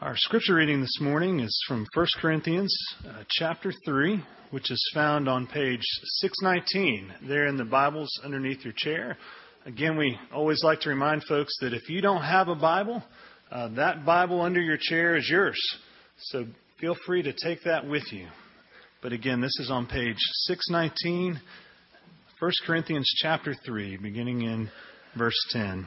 Our scripture reading this morning is from 1 Corinthians uh, chapter 3, which is found on page 619 there in the Bibles underneath your chair. Again, we always like to remind folks that if you don't have a Bible, uh, that Bible under your chair is yours. So feel free to take that with you. But again, this is on page 619, 1 Corinthians chapter 3, beginning in verse 10.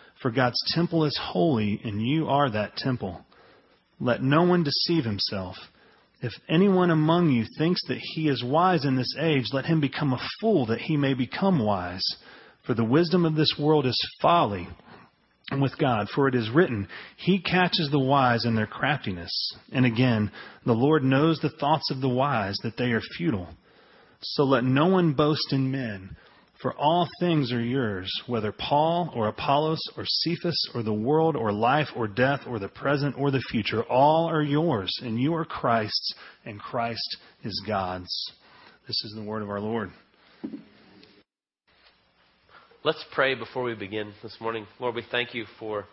For God's temple is holy, and you are that temple. Let no one deceive himself. If anyone among you thinks that he is wise in this age, let him become a fool that he may become wise. For the wisdom of this world is folly with God. For it is written, He catches the wise in their craftiness. And again, the Lord knows the thoughts of the wise, that they are futile. So let no one boast in men for all things are yours, whether Paul or Apollos or Cephas or the world or life or death or the present or the future, all are yours, and you are Christ's, and Christ is God's. This is the word of our Lord. Let's pray before we begin this morning. Lord, we thank you for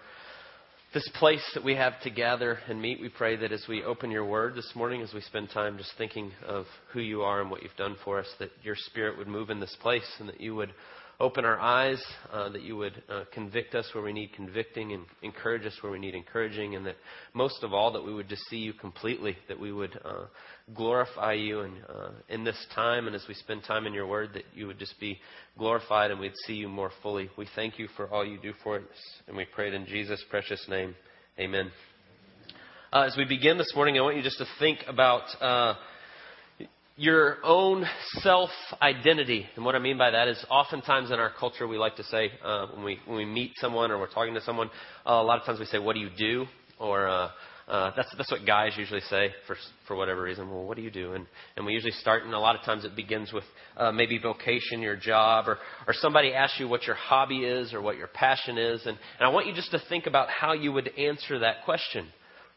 this place that we have to gather and meet, we pray that as we open your word this morning, as we spend time just thinking of who you are and what you've done for us, that your spirit would move in this place and that you would open our eyes, uh, that you would uh, convict us where we need convicting and encourage us where we need encouraging, and that most of all, that we would just see you completely, that we would uh, glorify you and uh, in this time and as we spend time in your word, that you would just be glorified and we'd see you more fully. We thank you for all you do for us, and we pray it in Jesus' precious name. Amen. Uh, as we begin this morning, I want you just to think about uh, your own self identity. And what I mean by that is oftentimes in our culture we like to say, uh, when, we, when we meet someone or we're talking to someone, uh, a lot of times we say, What do you do? Or uh, uh, that's, that's what guys usually say for, for whatever reason. Well, what do you do? And, and we usually start, and a lot of times it begins with uh, maybe vocation, your job, or, or somebody asks you what your hobby is or what your passion is. And, and I want you just to think about how you would answer that question,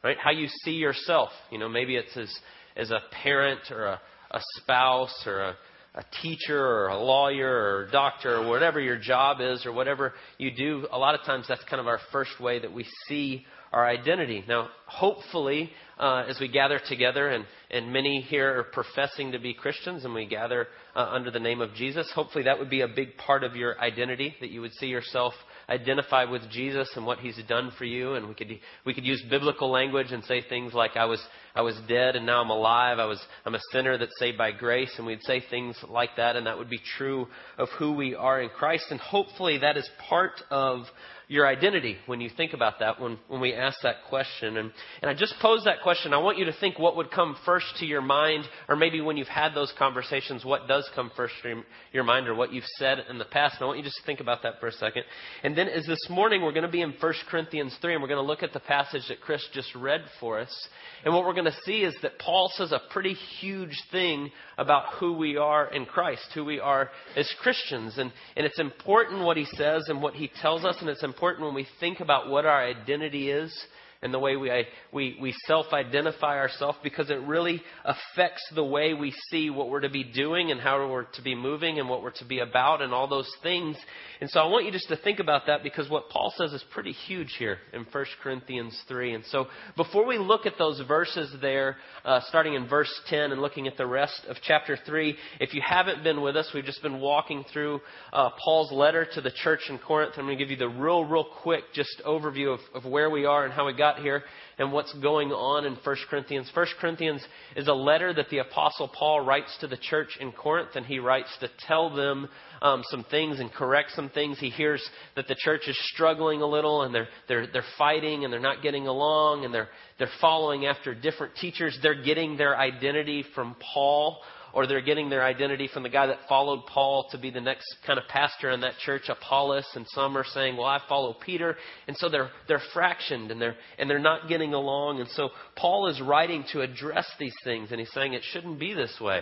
right? How you see yourself. You know, maybe it's as, as a parent or a, a spouse or a, a teacher or a lawyer or a doctor or whatever your job is or whatever you do, a lot of times that's kind of our first way that we see our identity. Now, hopefully, uh, as we gather together, and, and many here are professing to be Christians, and we gather uh, under the name of Jesus, hopefully that would be a big part of your identity, that you would see yourself identify with Jesus and what He's done for you. And we could we could use biblical language and say things like, "I was I was dead and now I'm alive. I was I'm a sinner that's saved by grace." And we'd say things like that, and that would be true of who we are in Christ. And hopefully that is part of your identity when you think about that, when, when we ask that question. And, and I just posed that question. I want you to think what would come first to your mind, or maybe when you've had those conversations, what does come first to your mind, or what you've said in the past. And I want you just to think about that for a second. And then as this morning, we're going to be in 1 Corinthians 3, and we're going to look at the passage that Chris just read for us. And what we're going to see is that Paul says a pretty huge thing about who we are in Christ, who we are as Christians. And, and it's important what he says and what he tells us, and it's important when we think about what our identity is and the way we, we, we self identify ourselves because it really affects the way we see what we're to be doing and how we're to be moving and what we're to be about and all those things. And so I want you just to think about that because what Paul says is pretty huge here in 1 Corinthians 3. And so before we look at those verses there, uh, starting in verse 10 and looking at the rest of chapter 3, if you haven't been with us, we've just been walking through uh, Paul's letter to the church in Corinth. I'm going to give you the real, real quick just overview of, of where we are and how we got about here and what's going on in 1 Corinthians. 1 Corinthians is a letter that the Apostle Paul writes to the church in Corinth, and he writes to tell them um, some things and correct some things. He hears that the church is struggling a little, and they're, they're, they're fighting, and they're not getting along, and they're, they're following after different teachers. They're getting their identity from Paul or they're getting their identity from the guy that followed Paul to be the next kind of pastor in that church, Apollos, and some are saying, "Well, I follow Peter," and so they're they're fractioned and they're and they're not getting along. And so Paul is writing to address these things, and he's saying it shouldn't be this way.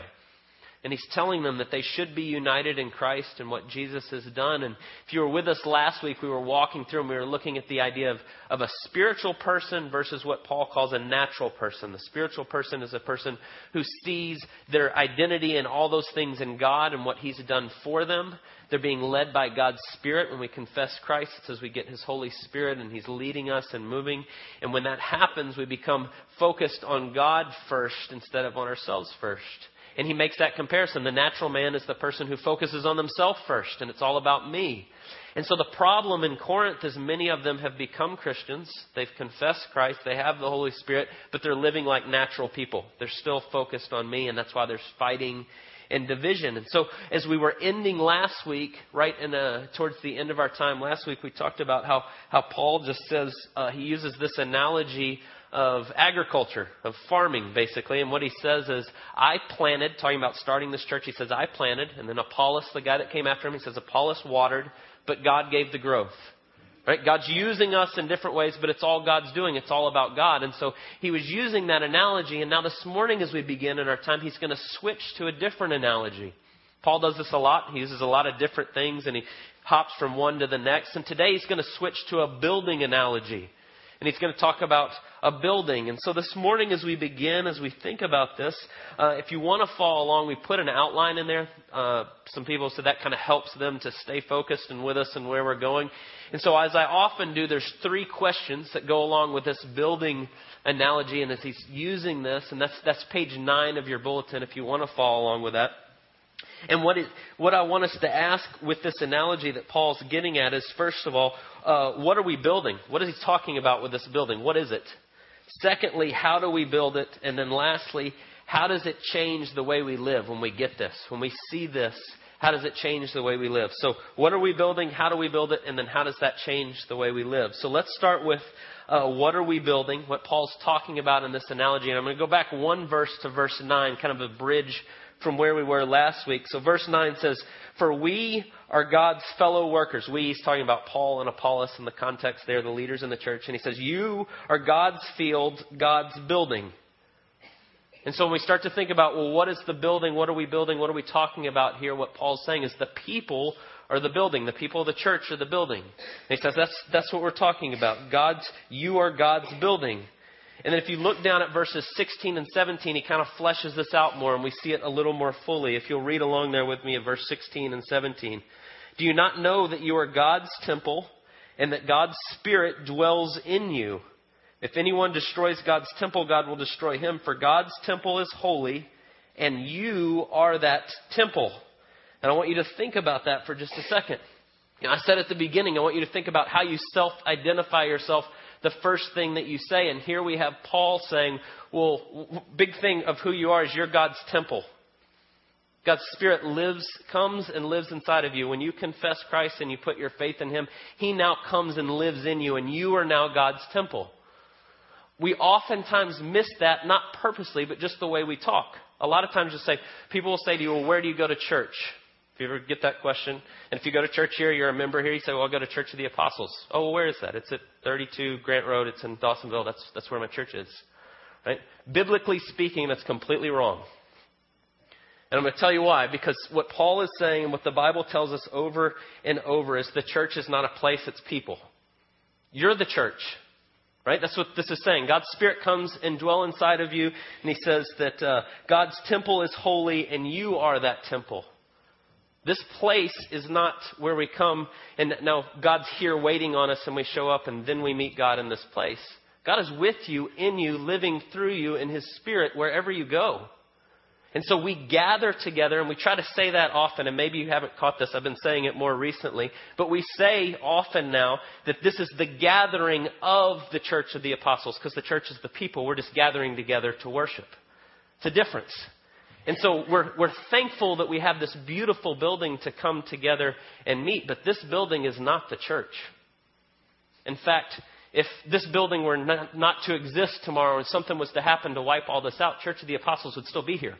And he's telling them that they should be united in Christ and what Jesus has done. And if you were with us last week, we were walking through and we were looking at the idea of, of a spiritual person versus what Paul calls a natural person. The spiritual person is a person who sees their identity and all those things in God and what he's done for them. They're being led by God's Spirit when we confess Christ. It says we get His Holy Spirit and He's leading us and moving. And when that happens, we become focused on God first instead of on ourselves first. And he makes that comparison. The natural man is the person who focuses on themselves first, and it's all about me. And so the problem in Corinth is many of them have become Christians. They've confessed Christ. They have the Holy Spirit, but they're living like natural people. They're still focused on me, and that's why there's fighting and division. And so as we were ending last week, right in a, towards the end of our time last week, we talked about how, how Paul just says, uh, he uses this analogy of agriculture, of farming, basically. And what he says is, I planted, talking about starting this church, he says, I planted, and then Apollos, the guy that came after him, he says, Apollos watered, but God gave the growth. Right? God's using us in different ways, but it's all God's doing. It's all about God. And so he was using that analogy. And now this morning, as we begin in our time, he's going to switch to a different analogy. Paul does this a lot. He uses a lot of different things and he hops from one to the next. And today he's going to switch to a building analogy and he's going to talk about a building. And so this morning, as we begin, as we think about this, uh, if you want to follow along, we put an outline in there. Uh, some people said that kind of helps them to stay focused and with us and where we're going. And so, as I often do, there's three questions that go along with this building analogy, and as he's using this, and that's that's page nine of your bulletin. If you want to follow along with that. And what, what I want us to ask with this analogy that Paul's getting at is, first of all, uh, what are we building? What is he talking about with this building? What is it? Secondly, how do we build it? And then lastly, how does it change the way we live when we get this? When we see this, how does it change the way we live? So, what are we building? How do we build it? And then how does that change the way we live? So, let's start with uh, what are we building? What Paul's talking about in this analogy. And I'm going to go back one verse to verse 9, kind of a bridge from where we were last week. So verse 9 says, For we are God's fellow workers. We, he's talking about Paul and Apollos in the context there, the leaders in the church. And he says, You are God's field, God's building. And so when we start to think about, well, what is the building? What are we building? What are we talking about here? What Paul's saying is the people are the building. The people of the church are the building. And he says that's, that's what we're talking about. God's, you are God's building. And then if you look down at verses 16 and 17, he kind of fleshes this out more and we see it a little more fully. If you'll read along there with me at verse 16 and 17. Do you not know that you are God's temple and that God's Spirit dwells in you? If anyone destroys God's temple, God will destroy him, for God's temple is holy, and you are that temple. And I want you to think about that for just a second. I said at the beginning, I want you to think about how you self identify yourself the first thing that you say. And here we have Paul saying, well, big thing of who you are is you're God's temple. God's Spirit lives, comes and lives inside of you. When you confess Christ and you put your faith in Him, He now comes and lives in you, and you are now God's temple. We oftentimes miss that, not purposely, but just the way we talk. A lot of times, just say, people will say to you, well, where do you go to church? If you ever get that question, and if you go to church here, you're a member here, you say, well, I'll go to Church of the Apostles. Oh, well, where is that? It's at 32 Grant Road. It's in Dawsonville. That's, that's where my church is. Right? Biblically speaking, that's completely wrong. And I'm going to tell you why. Because what Paul is saying and what the Bible tells us over and over is the church is not a place, it's people. You're the church. Right? That's what this is saying. God's Spirit comes and dwell inside of you, and He says that uh, God's temple is holy, and you are that temple. This place is not where we come and now God's here waiting on us and we show up and then we meet God in this place. God is with you, in you, living through you in His Spirit wherever you go. And so we gather together, and we try to say that often, and maybe you haven't caught this, I've been saying it more recently, but we say often now that this is the gathering of the church of the apostles, because the church is the people. We're just gathering together to worship. It's a difference. And so we're, we're thankful that we have this beautiful building to come together and meet, but this building is not the church. In fact, if this building were not, not to exist tomorrow and something was to happen to wipe all this out, Church of the Apostles would still be here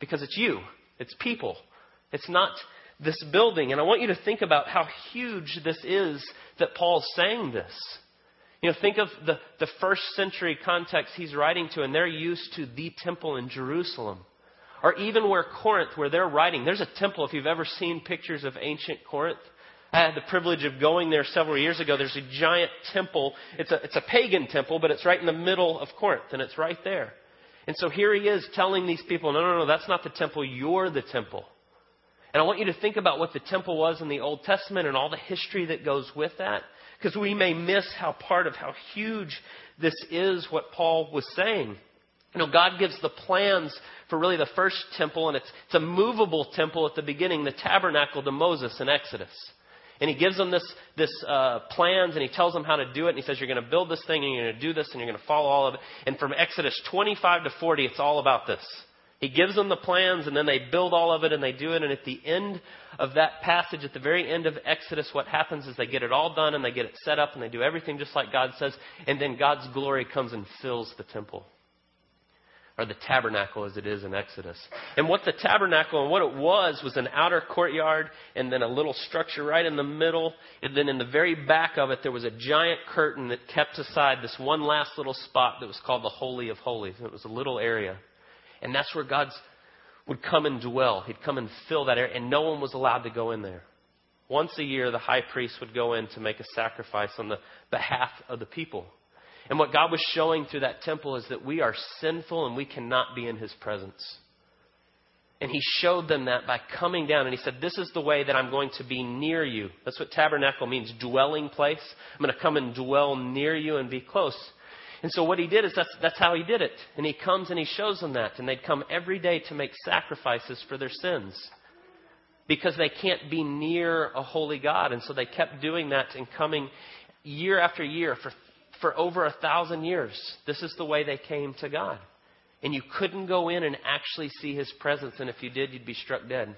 because it's you, it's people. It's not this building. And I want you to think about how huge this is that Paul's saying this. You know, think of the, the first century context he's writing to, and they're used to the temple in Jerusalem. Or even where Corinth, where they're writing, there's a temple. If you've ever seen pictures of ancient Corinth, I had the privilege of going there several years ago. There's a giant temple. It's a, it's a pagan temple, but it's right in the middle of Corinth, and it's right there. And so here he is telling these people, no, no, no, that's not the temple. You're the temple. And I want you to think about what the temple was in the Old Testament and all the history that goes with that. Because we may miss how part of how huge this is what Paul was saying. You know, God gives the plans for really the first temple, and it's, it's a movable temple at the beginning, the tabernacle to Moses in Exodus. And he gives them this, this uh, plans and he tells them how to do it. And he says, You're going to build this thing and you're going to do this and you're going to follow all of it. And from Exodus 25 to 40, it's all about this. He gives them the plans and then they build all of it and they do it. And at the end of that passage, at the very end of Exodus, what happens is they get it all done and they get it set up and they do everything just like God says. And then God's glory comes and fills the temple or the tabernacle as it is in Exodus. And what the tabernacle and what it was was an outer courtyard and then a little structure right in the middle. And then in the very back of it, there was a giant curtain that kept aside this one last little spot that was called the Holy of Holies. And it was a little area. And that's where God would come and dwell. He'd come and fill that area, and no one was allowed to go in there. Once a year, the high priest would go in to make a sacrifice on the behalf of the people. And what God was showing through that temple is that we are sinful and we cannot be in His presence. And He showed them that by coming down. And He said, This is the way that I'm going to be near you. That's what tabernacle means dwelling place. I'm going to come and dwell near you and be close. And so what He did is that's, that's how He did it. And He comes and He shows them that. And they'd come every day to make sacrifices for their sins because they can't be near a holy God. And so they kept doing that and coming year after year for for over a thousand years. This is the way they came to God. And you couldn't go in and actually see his presence, and if you did, you'd be struck dead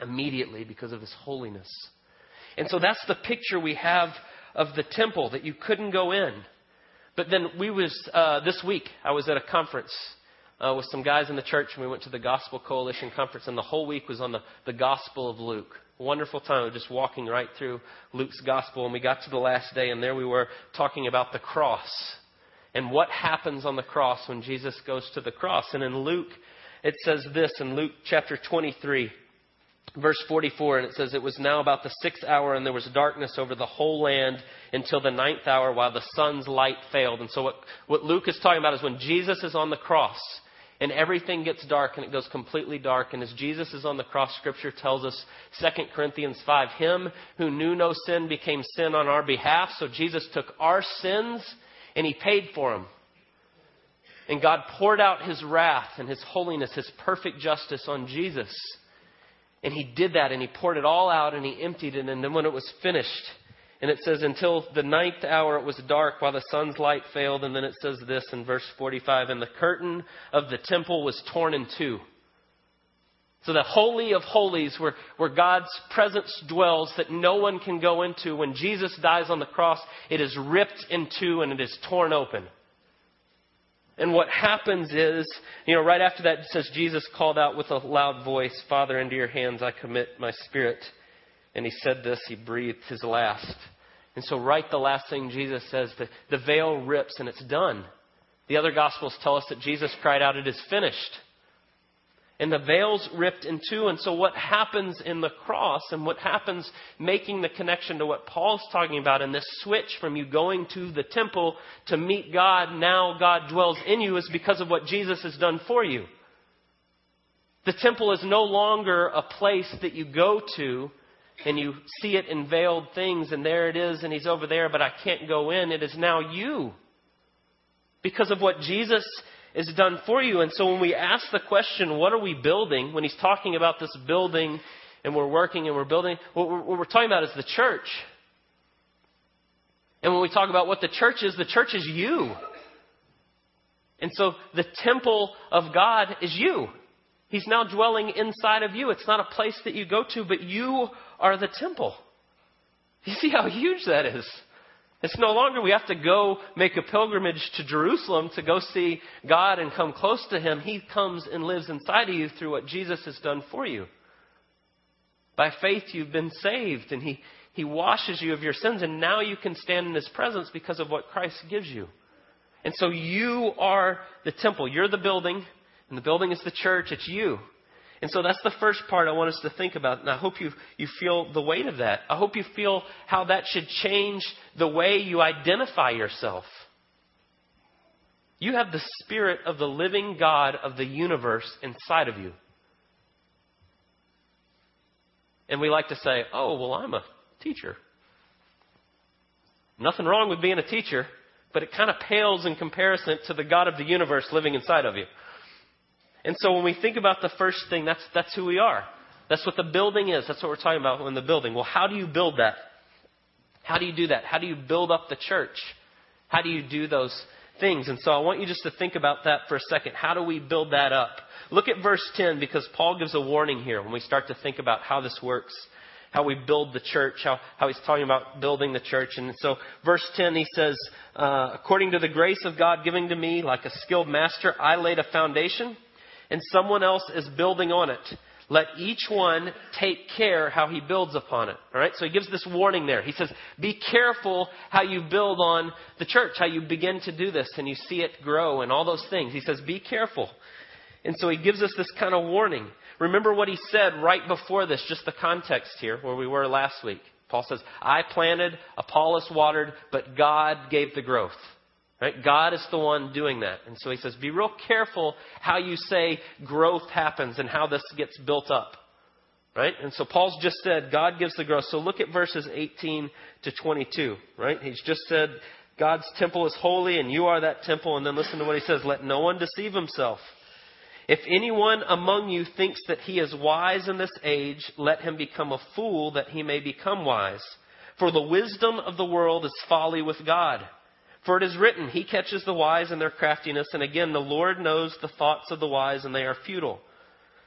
immediately because of his holiness. And so that's the picture we have of the temple that you couldn't go in. But then we was uh, this week I was at a conference uh, with some guys in the church, and we went to the Gospel Coalition conference, and the whole week was on the, the Gospel of Luke wonderful time of just walking right through Luke's gospel. And we got to the last day, and there we were talking about the cross and what happens on the cross when Jesus goes to the cross. And in Luke, it says this in Luke chapter 23, verse 44, and it says, It was now about the sixth hour, and there was darkness over the whole land until the ninth hour while the sun's light failed. And so, what, what Luke is talking about is when Jesus is on the cross and everything gets dark and it goes completely dark. And as Jesus is on the cross, Scripture tells us, 2 Corinthians 5, Him who knew no sin became sin on our behalf. So Jesus took our sins and He paid for them. And God poured out His wrath and His holiness, His perfect justice on Jesus. And He did that and He poured it all out and He emptied it. And then when it was finished, and it says, until the ninth hour it was dark while the sun's light failed. And then it says this in verse 45 and the curtain of the temple was torn in two. So the Holy of Holies, where, where God's presence dwells, that no one can go into, when Jesus dies on the cross, it is ripped in two and it is torn open. And what happens is, you know, right after that, it says Jesus called out with a loud voice, Father, into your hands I commit my spirit. And he said this, he breathed his last. And so, right the last thing Jesus says, the, the veil rips and it's done. The other Gospels tell us that Jesus cried out, It is finished. And the veil's ripped in two. And so, what happens in the cross and what happens making the connection to what Paul's talking about in this switch from you going to the temple to meet God, now God dwells in you, is because of what Jesus has done for you. The temple is no longer a place that you go to and you see it in veiled things, and there it is, and he's over there, but I can't go in. It is now you. Because of what Jesus is done for you. And so when we ask the question, what are we building, when he's talking about this building and we're working and we're building, what we're, what we're talking about is the church. And when we talk about what the church is, the church is you. And so the temple of God is you. He's now dwelling inside of you. It's not a place that you go to, but you are the temple. You see how huge that is? It's no longer we have to go make a pilgrimage to Jerusalem to go see God and come close to Him. He comes and lives inside of you through what Jesus has done for you. By faith, you've been saved, and He, he washes you of your sins, and now you can stand in His presence because of what Christ gives you. And so you are the temple. You're the building, and the building is the church. It's you. And so that's the first part I want us to think about. And I hope you, you feel the weight of that. I hope you feel how that should change the way you identify yourself. You have the Spirit of the living God of the universe inside of you. And we like to say, oh, well, I'm a teacher. Nothing wrong with being a teacher, but it kind of pales in comparison to the God of the universe living inside of you. And so when we think about the first thing, that's, that's who we are. That's what the building is. That's what we're talking about in the building. Well, how do you build that? How do you do that? How do you build up the church? How do you do those things? And so I want you just to think about that for a second. How do we build that up? Look at verse 10 because Paul gives a warning here when we start to think about how this works, how we build the church, how, how he's talking about building the church. And so, verse 10, he says, uh, According to the grace of God giving to me, like a skilled master, I laid a foundation and someone else is building on it. Let each one take care how he builds upon it. All right? So he gives this warning there. He says, be careful how you build on the church, how you begin to do this and you see it grow and all those things. He says, be careful. And so he gives us this kind of warning. Remember what he said right before this, just the context here where we were last week. Paul says, I planted, Apollos watered, but God gave the growth. Right? God is the one doing that. And so he says, be real careful how you say growth happens and how this gets built up. Right? And so Paul's just said God gives the growth. So look at verses 18 to 22. Right? He's just said God's temple is holy and you are that temple. And then listen to what he says. Let no one deceive himself. If anyone among you thinks that he is wise in this age, let him become a fool that he may become wise. For the wisdom of the world is folly with God. For it is written, He catches the wise in their craftiness, and again, the Lord knows the thoughts of the wise, and they are futile.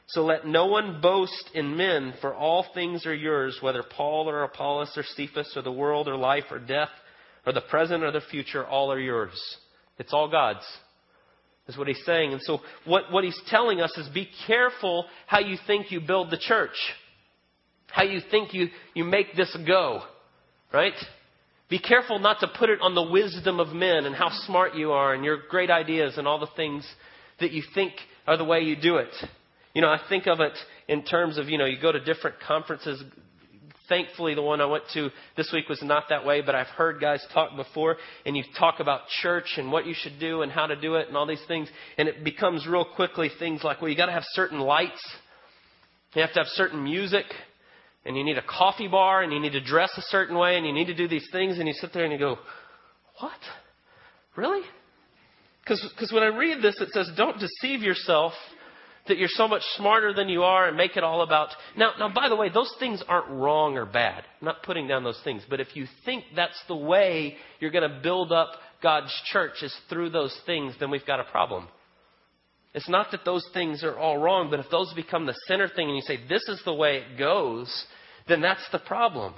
So let no one boast in men, for all things are yours, whether Paul or Apollos or Cephas or the world or life or death or the present or the future, all are yours. It's all God's, is what he's saying. And so what, what he's telling us is be careful how you think you build the church, how you think you, you make this go, right? Be careful not to put it on the wisdom of men and how smart you are and your great ideas and all the things that you think are the way you do it. You know, I think of it in terms of, you know, you go to different conferences. Thankfully, the one I went to this week was not that way, but I've heard guys talk before, and you talk about church and what you should do and how to do it and all these things, and it becomes real quickly things like, well, you got to have certain lights, you have to have certain music, and you need a coffee bar and you need to dress a certain way and you need to do these things and you sit there and you go, What? Really? Because when I read this, it says, Don't deceive yourself that you're so much smarter than you are and make it all about. Now, now, by the way, those things aren't wrong or bad. I'm not putting down those things. But if you think that's the way you're going to build up God's church is through those things, then we've got a problem. It's not that those things are all wrong, but if those become the center thing and you say, this is the way it goes, then that's the problem.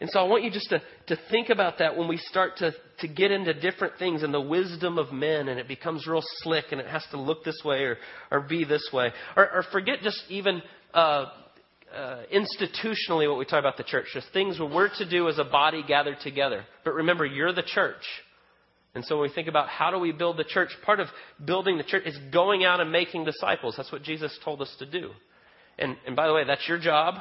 And so I want you just to, to think about that when we start to, to get into different things and the wisdom of men and it becomes real slick and it has to look this way or, or be this way. Or, or forget just even uh, uh, institutionally what we talk about the church. Just things we're to do as a body gathered together. But remember, you're the church. And so when we think about how do we build the church, part of building the church is going out and making disciples. That's what Jesus told us to do. And, and by the way, that's your job.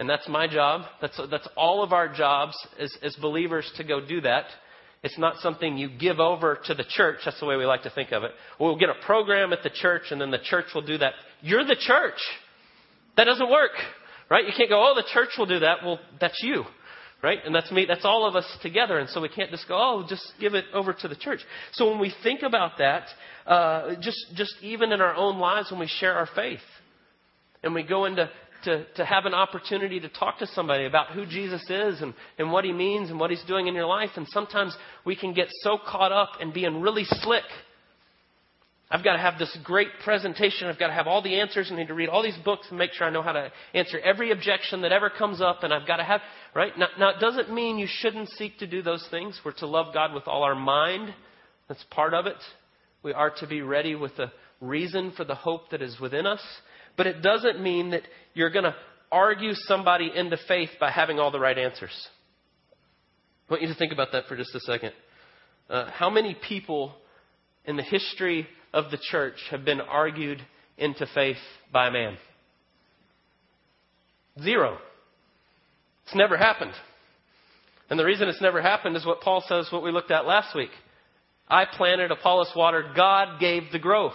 And that's my job. That's, that's all of our jobs as, as believers to go do that. It's not something you give over to the church. That's the way we like to think of it. We'll get a program at the church and then the church will do that. You're the church. That doesn't work, right? You can't go, oh, the church will do that. Well, that's you, right? And that's me, that's all of us together. And so we can't just go, oh, just give it over to the church. So when we think about that, uh, just, just even in our own lives when we share our faith and we go into to, to have an opportunity to talk to somebody about who Jesus is and, and what he means and what he's doing in your life. And sometimes we can get so caught up in being really slick I've got to have this great presentation. I've got to have all the answers. I need to read all these books and make sure I know how to answer every objection that ever comes up. And I've got to have, right? Now, now, it doesn't mean you shouldn't seek to do those things. We're to love God with all our mind. That's part of it. We are to be ready with a reason for the hope that is within us. But it doesn't mean that you're going to argue somebody into faith by having all the right answers. I want you to think about that for just a second. Uh, how many people in the history of the church have been argued into faith by a man? Zero. It's never happened. And the reason it's never happened is what Paul says, what we looked at last week. I planted, Apollos watered, God gave the growth.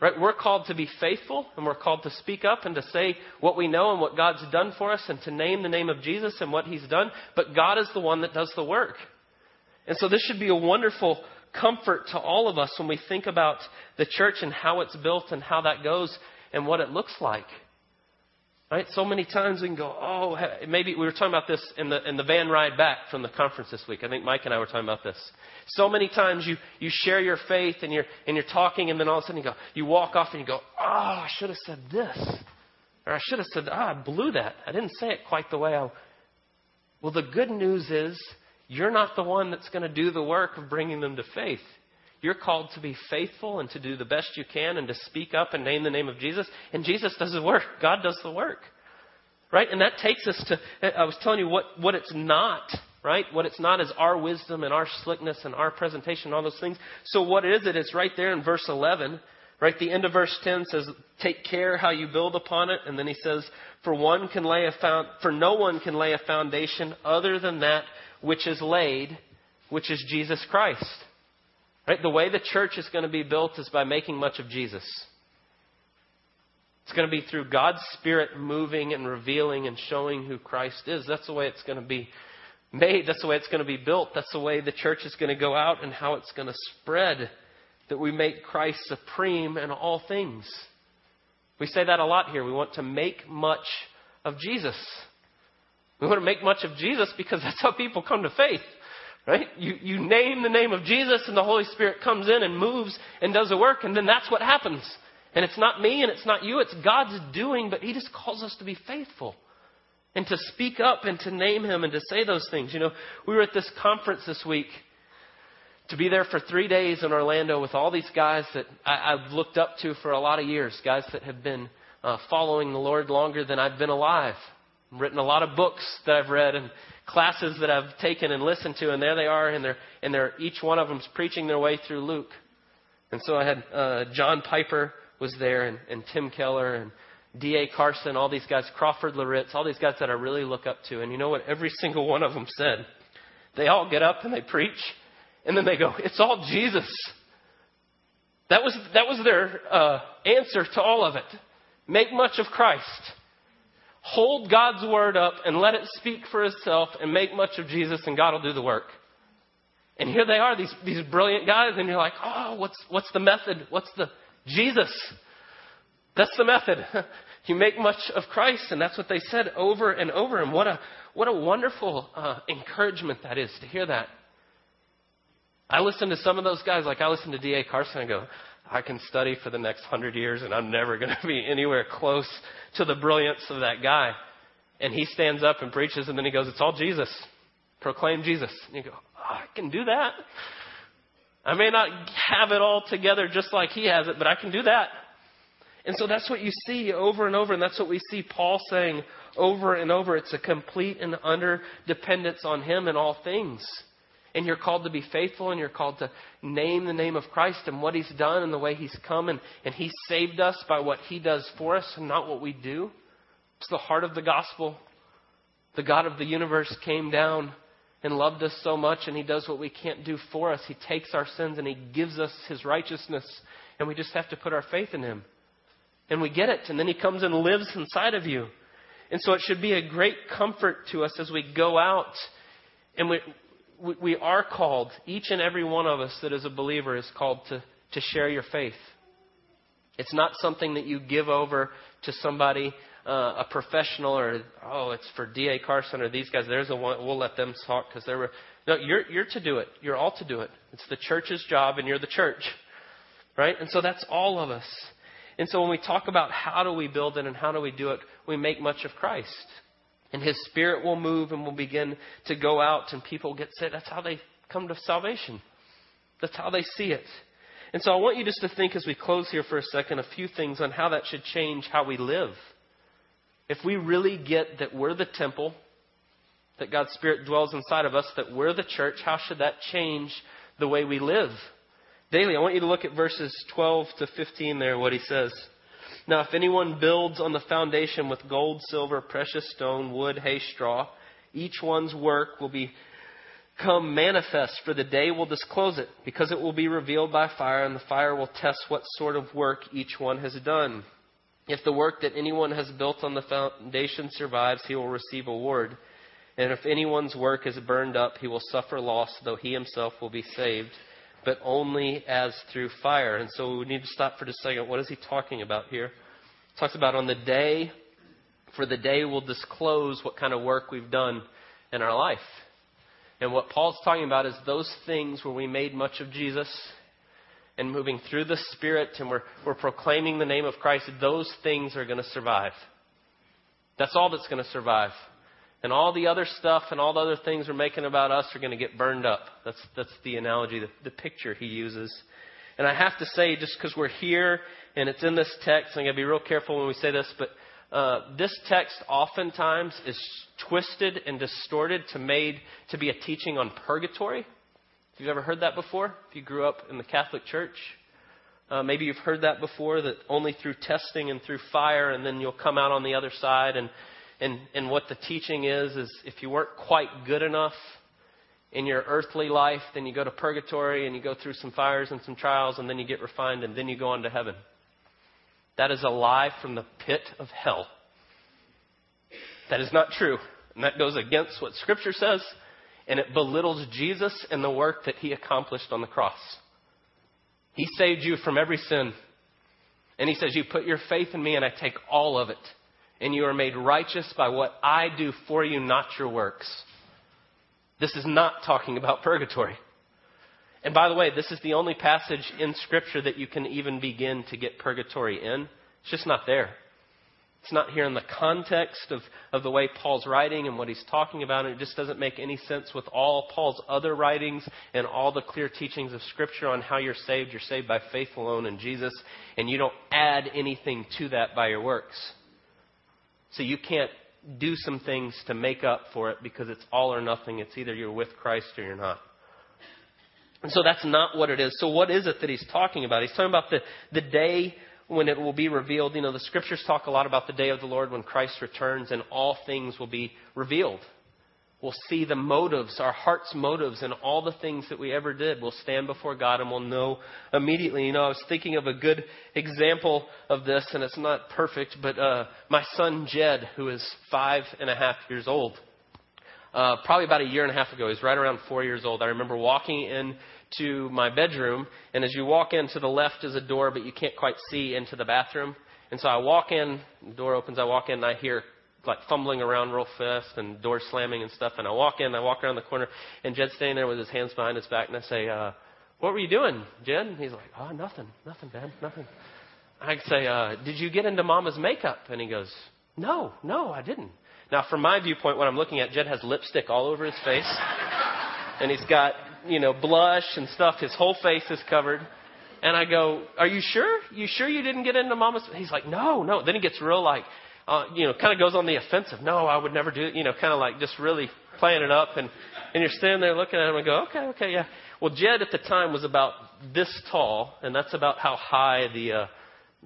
Right? We're called to be faithful and we're called to speak up and to say what we know and what God's done for us and to name the name of Jesus and what He's done. But God is the one that does the work. And so this should be a wonderful comfort to all of us when we think about the church and how it's built and how that goes and what it looks like. Right? So many times we can go, oh, maybe we were talking about this in the in the van ride back from the conference this week. I think Mike and I were talking about this. So many times you you share your faith and you're and you're talking, and then all of a sudden you go, you walk off and you go, oh, I should have said this, or I should have said, ah, I blew that. I didn't say it quite the way I. Well, the good news is you're not the one that's going to do the work of bringing them to faith. You're called to be faithful and to do the best you can and to speak up and name the name of Jesus. And Jesus does the work. God does the work. Right? And that takes us to, I was telling you what, what it's not, right? What it's not is our wisdom and our slickness and our presentation and all those things. So what is it? It's right there in verse 11. Right? The end of verse 10 says, take care how you build upon it. And then he says, for one can lay a found, for no one can lay a foundation other than that which is laid, which is Jesus Christ. Right? The way the church is going to be built is by making much of Jesus. It's going to be through God's Spirit moving and revealing and showing who Christ is. That's the way it's going to be made. That's the way it's going to be built. That's the way the church is going to go out and how it's going to spread. That we make Christ supreme in all things. We say that a lot here. We want to make much of Jesus. We want to make much of Jesus because that's how people come to faith. Right? You, you name the name of Jesus and the Holy Spirit comes in and moves and does the work and then that's what happens. And it's not me and it's not you, it's God's doing, but He just calls us to be faithful and to speak up and to name Him and to say those things. You know, we were at this conference this week to be there for three days in Orlando with all these guys that I, have looked up to for a lot of years, guys that have been uh, following the Lord longer than I've been alive written a lot of books that I've read and classes that I've taken and listened to, and there they are, and they're and they're each one of them's preaching their way through Luke. And so I had uh, John Piper was there, and, and Tim Keller, and D.A. Carson, all these guys, Crawford Loritts, all these guys that I really look up to. And you know what? Every single one of them said. They all get up and they preach, and then they go, "It's all Jesus." That was that was their uh, answer to all of it. Make much of Christ. Hold God's word up and let it speak for itself and make much of Jesus, and God will do the work. And here they are, these, these brilliant guys, and you're like, oh, what's, what's the method? What's the Jesus? That's the method. you make much of Christ, and that's what they said over and over. And what a, what a wonderful uh, encouragement that is to hear that. I listen to some of those guys, like I listen to D.A. Carson, and go, I can study for the next hundred years and I'm never going to be anywhere close to the brilliance of that guy. And he stands up and preaches and then he goes, It's all Jesus. Proclaim Jesus. And you go, oh, I can do that. I may not have it all together just like he has it, but I can do that. And so that's what you see over and over, and that's what we see Paul saying over and over. It's a complete and utter dependence on him in all things. And you're called to be faithful and you're called to name the name of Christ and what He's done and the way He's come. And, and He saved us by what He does for us and not what we do. It's the heart of the gospel. The God of the universe came down and loved us so much and He does what we can't do for us. He takes our sins and He gives us His righteousness. And we just have to put our faith in Him. And we get it. And then He comes and lives inside of you. And so it should be a great comfort to us as we go out and we, we are called, each and every one of us that is a believer is called to, to share your faith. It's not something that you give over to somebody, uh, a professional, or, oh, it's for D.A. Carson or these guys. There's a one, we'll let them talk because they were. No, you're, you're to do it. You're all to do it. It's the church's job, and you're the church. Right? And so that's all of us. And so when we talk about how do we build it and how do we do it, we make much of Christ. And His Spirit will move and will begin to go out, and people get saved. That's how they come to salvation. That's how they see it. And so I want you just to think as we close here for a second a few things on how that should change how we live. If we really get that we're the temple, that God's Spirit dwells inside of us, that we're the church, how should that change the way we live? Daily, I want you to look at verses 12 to 15 there, what he says. Now, if anyone builds on the foundation with gold, silver, precious stone, wood, hay, straw, each one's work will become manifest, for the day will disclose it, because it will be revealed by fire, and the fire will test what sort of work each one has done. If the work that anyone has built on the foundation survives, he will receive reward. And if anyone's work is burned up, he will suffer loss, though he himself will be saved but only as through fire. And so we need to stop for just a second. What is he talking about here? He talks about on the day, for the day will disclose what kind of work we've done in our life. And what Paul's talking about is those things where we made much of Jesus and moving through the Spirit and we're, we're proclaiming the name of Christ, those things are going to survive. That's all that's going to survive. And all the other stuff and all the other things we're making about us are going to get burned up. That's, that's the analogy, the, the picture he uses. And I have to say, just because we're here and it's in this text, I'm going to be real careful when we say this, but uh, this text oftentimes is twisted and distorted to made to be a teaching on purgatory. Have you ever heard that before? If you grew up in the Catholic Church, uh, maybe you've heard that before. That only through testing and through fire, and then you'll come out on the other side. And and, and what the teaching is, is if you weren't quite good enough in your earthly life, then you go to purgatory and you go through some fires and some trials and then you get refined and then you go on to heaven. That is a lie from the pit of hell. That is not true. And that goes against what Scripture says, and it belittles Jesus and the work that he accomplished on the cross. He saved you from every sin. And he says, You put your faith in me, and I take all of it and you are made righteous by what I do for you, not your works. This is not talking about purgatory. And by the way, this is the only passage in Scripture that you can even begin to get purgatory in. It's just not there. It's not here in the context of, of the way Paul's writing and what he's talking about. And it just doesn't make any sense with all Paul's other writings and all the clear teachings of Scripture on how you're saved. You're saved by faith alone in Jesus, and you don't add anything to that by your works. So you can't do some things to make up for it because it's all or nothing. It's either you're with Christ or you're not. And so that's not what it is. So what is it that he's talking about? He's talking about the, the day when it will be revealed. You know, the scriptures talk a lot about the day of the Lord when Christ returns and all things will be revealed. We'll see the motives, our heart's motives, and all the things that we ever did. We'll stand before God and we'll know immediately. You know, I was thinking of a good example of this, and it's not perfect, but uh, my son Jed, who is five and a half years old, uh, probably about a year and a half ago, he's right around four years old. I remember walking into my bedroom, and as you walk in, to the left is a door, but you can't quite see into the bathroom. And so I walk in, the door opens, I walk in, and I hear like fumbling around real fast and doors slamming and stuff. And I walk in, I walk around the corner, and Jed's standing there with his hands behind his back, and I say, uh, "What were you doing, Jed?" And he's like, "Oh, nothing, nothing, Dad, nothing." I say, uh, "Did you get into Mama's makeup?" And he goes, "No, no, I didn't." Now, from my viewpoint, what I'm looking at, Jed has lipstick all over his face, and he's got you know blush and stuff. His whole face is covered. And I go, "Are you sure? You sure you didn't get into Mama's?" He's like, "No, no." Then he gets real like, uh, you know, kind of goes on the offensive. No, I would never do it. You know, kind of like just really playing it up. And, and you're standing there looking at him and go, okay, okay, yeah. Well, Jed at the time was about this tall, and that's about how high the, uh,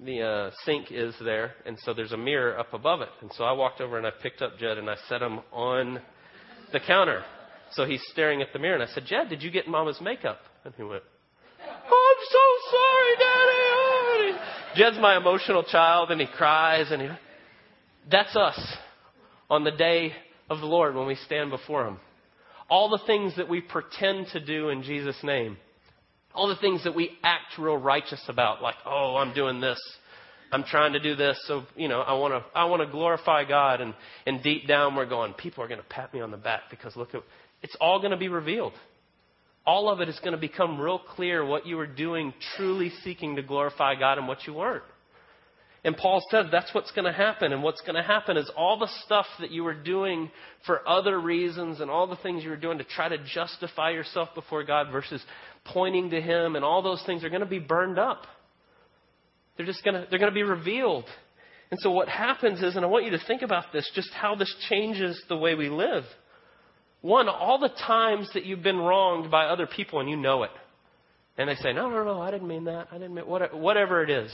the uh, sink is there. And so there's a mirror up above it. And so I walked over and I picked up Jed and I set him on the counter. So he's staring at the mirror. And I said, Jed, did you get Mama's makeup? And he went, oh, I'm so sorry, Daddy. Oh. Jed's my emotional child, and he cries, and he, that's us. on the day of the Lord when we stand before Him. All the things that we pretend to do in Jesus' name. All the things that we act real righteous about, like, oh, I'm doing this. I'm trying to do this, so you know, I want to I want to glorify God, and and deep down we're going, people are going to pat me on the back because look at it's all going to be revealed. All of it is going to become real clear what you were doing, truly seeking to glorify God, and what you weren't. And Paul says that's what's going to happen. And what's going to happen is all the stuff that you were doing for other reasons and all the things you were doing to try to justify yourself before God versus pointing to Him and all those things are going to be burned up. They're just going to, they're going to be revealed. And so what happens is, and I want you to think about this, just how this changes the way we live. One, all the times that you've been wronged by other people and you know it. And they say, no, no, no, I didn't mean that. I didn't mean, whatever it is.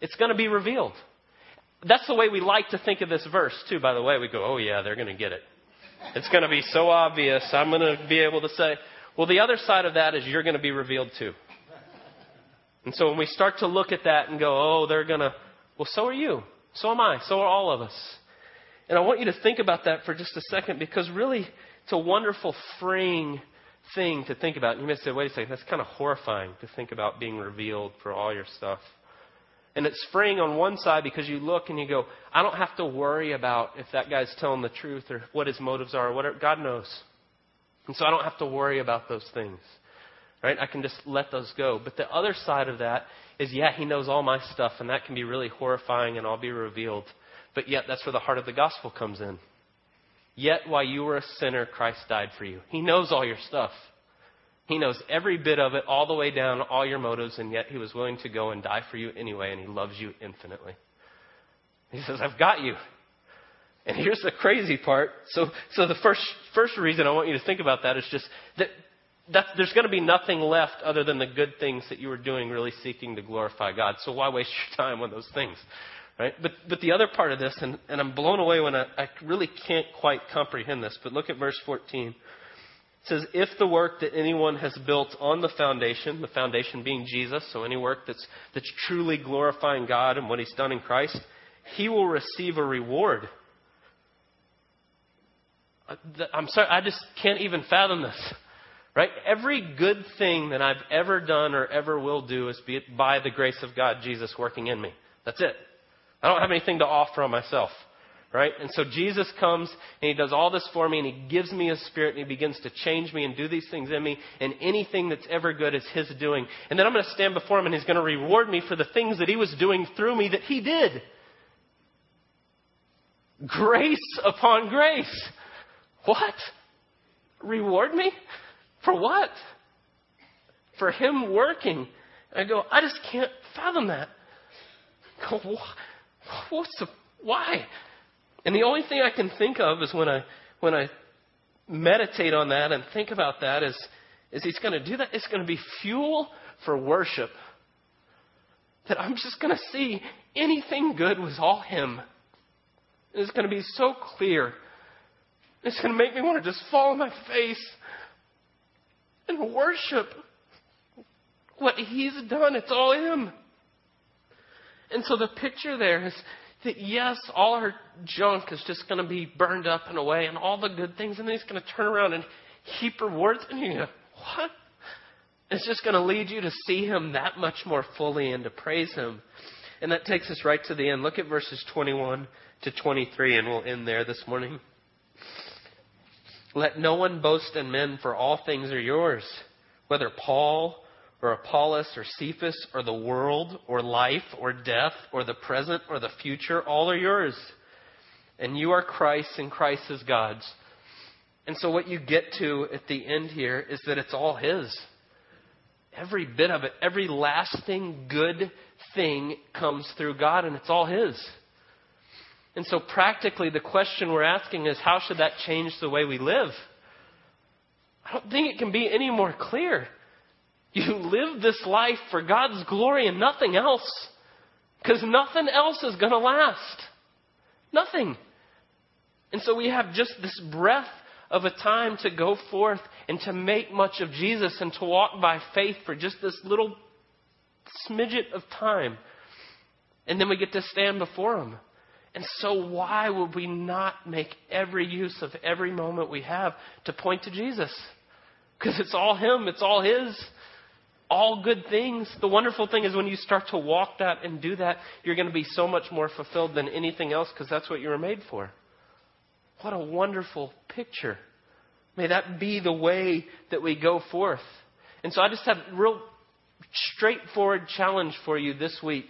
It's going to be revealed. That's the way we like to think of this verse, too, by the way. We go, oh, yeah, they're going to get it. It's going to be so obvious. I'm going to be able to say, well, the other side of that is you're going to be revealed, too. And so when we start to look at that and go, oh, they're going to, well, so are you. So am I. So are all of us. And I want you to think about that for just a second because really it's a wonderful, freeing thing to think about. And you may say, wait a second, that's kind of horrifying to think about being revealed for all your stuff. And it's freeing on one side because you look and you go, I don't have to worry about if that guy's telling the truth or what his motives are or whatever. God knows. And so I don't have to worry about those things. Right? I can just let those go. But the other side of that is, yeah, he knows all my stuff, and that can be really horrifying and all be revealed. But yet, that's where the heart of the gospel comes in. Yet, while you were a sinner, Christ died for you. He knows all your stuff. He knows every bit of it, all the way down, all your motives, and yet He was willing to go and die for you anyway, and He loves you infinitely. He says, I've got you. And here's the crazy part. So, so the first, first reason I want you to think about that is just that that's, there's going to be nothing left other than the good things that you were doing, really seeking to glorify God. So why waste your time on those things? Right? But, but the other part of this, and, and I'm blown away when I, I really can't quite comprehend this, but look at verse 14. Says, If the work that anyone has built on the foundation, the foundation being Jesus, so any work that's, that's truly glorifying God and what He's done in Christ, he will receive a reward. Uh, I'm sorry, I just can't even fathom this. Right? Every good thing that I've ever done or ever will do is be by the grace of God, Jesus working in me. That's it. I don't have anything to offer on myself. Right? And so Jesus comes and he does all this for me and he gives me his spirit and he begins to change me and do these things in me and anything that's ever good is his doing. And then I'm going to stand before him and he's going to reward me for the things that he was doing through me that he did. Grace upon grace. What? Reward me? For what? For him working. I go, I just can't fathom that. I go, what's the, why? And the only thing I can think of is when I, when I meditate on that and think about that is, is he's going to do that. It's going to be fuel for worship. That I'm just going to see anything good was all him. It's going to be so clear. It's going to make me want to just fall on my face and worship what He's done. It's all Him. And so the picture there is that yes, all our junk is just going to be burned up and away, and all the good things, and then He's going to turn around and heap rewards, and you what? It's just going to lead you to see Him that much more fully and to praise Him. And that takes us right to the end. Look at verses 21 to 23, and we'll end there this morning. Let no one boast in men, for all things are yours, whether Paul or Apollos or Cephas or the world or life or death or the present or the future, all are yours. And you are Christ and Christ is God's. And so what you get to at the end here is that it's all His. Every bit of it, every lasting good thing comes through God and it's all His. And so, practically, the question we're asking is how should that change the way we live? I don't think it can be any more clear. You live this life for God's glory and nothing else. Because nothing else is going to last. Nothing. And so we have just this breath of a time to go forth and to make much of Jesus and to walk by faith for just this little smidget of time. And then we get to stand before Him. And so, why would we not make every use of every moment we have to point to Jesus? Because it's all Him, it's all His, all good things. The wonderful thing is when you start to walk that and do that, you're going to be so much more fulfilled than anything else because that's what you were made for. What a wonderful picture. May that be the way that we go forth. And so I just have a real straightforward challenge for you this week.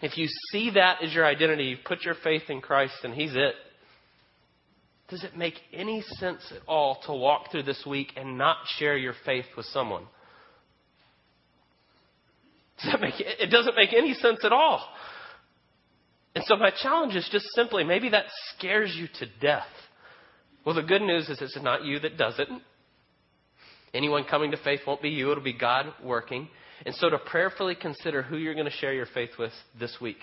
If you see that as your identity, you've put your faith in Christ and He's it. Does it make any sense at all to walk through this week and not share your faith with someone? Does that make, it doesn't make any sense at all. And so my challenge is just simply maybe that scares you to death. Well, the good news is it's not you that does it. Anyone coming to faith won't be you, it'll be God working. And so to prayerfully consider who you're going to share your faith with this week.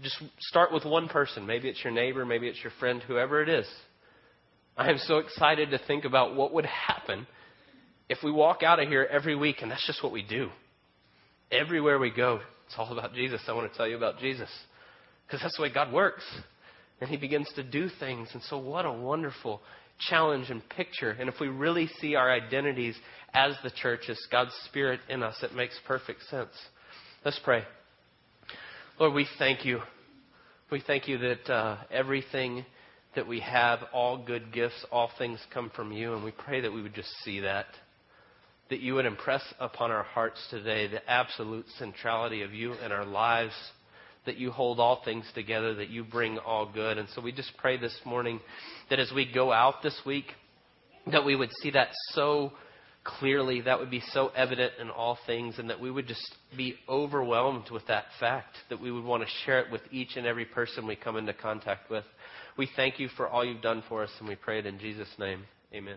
Just start with one person. Maybe it's your neighbor, maybe it's your friend, whoever it is. I am so excited to think about what would happen if we walk out of here every week and that's just what we do. Everywhere we go, it's all about Jesus. I want to tell you about Jesus. Because that's the way God works. And He begins to do things. And so, what a wonderful challenge and picture. And if we really see our identities as the church, as God's Spirit in us, it makes perfect sense. Let's pray. Lord, we thank you. We thank you that uh, everything that we have, all good gifts, all things come from you. And we pray that we would just see that. That you would impress upon our hearts today the absolute centrality of you in our lives that you hold all things together, that you bring all good. And so we just pray this morning that as we go out this week, that we would see that so clearly, that would be so evident in all things, and that we would just be overwhelmed with that fact, that we would want to share it with each and every person we come into contact with. We thank you for all you've done for us, and we pray it in Jesus' name. Amen.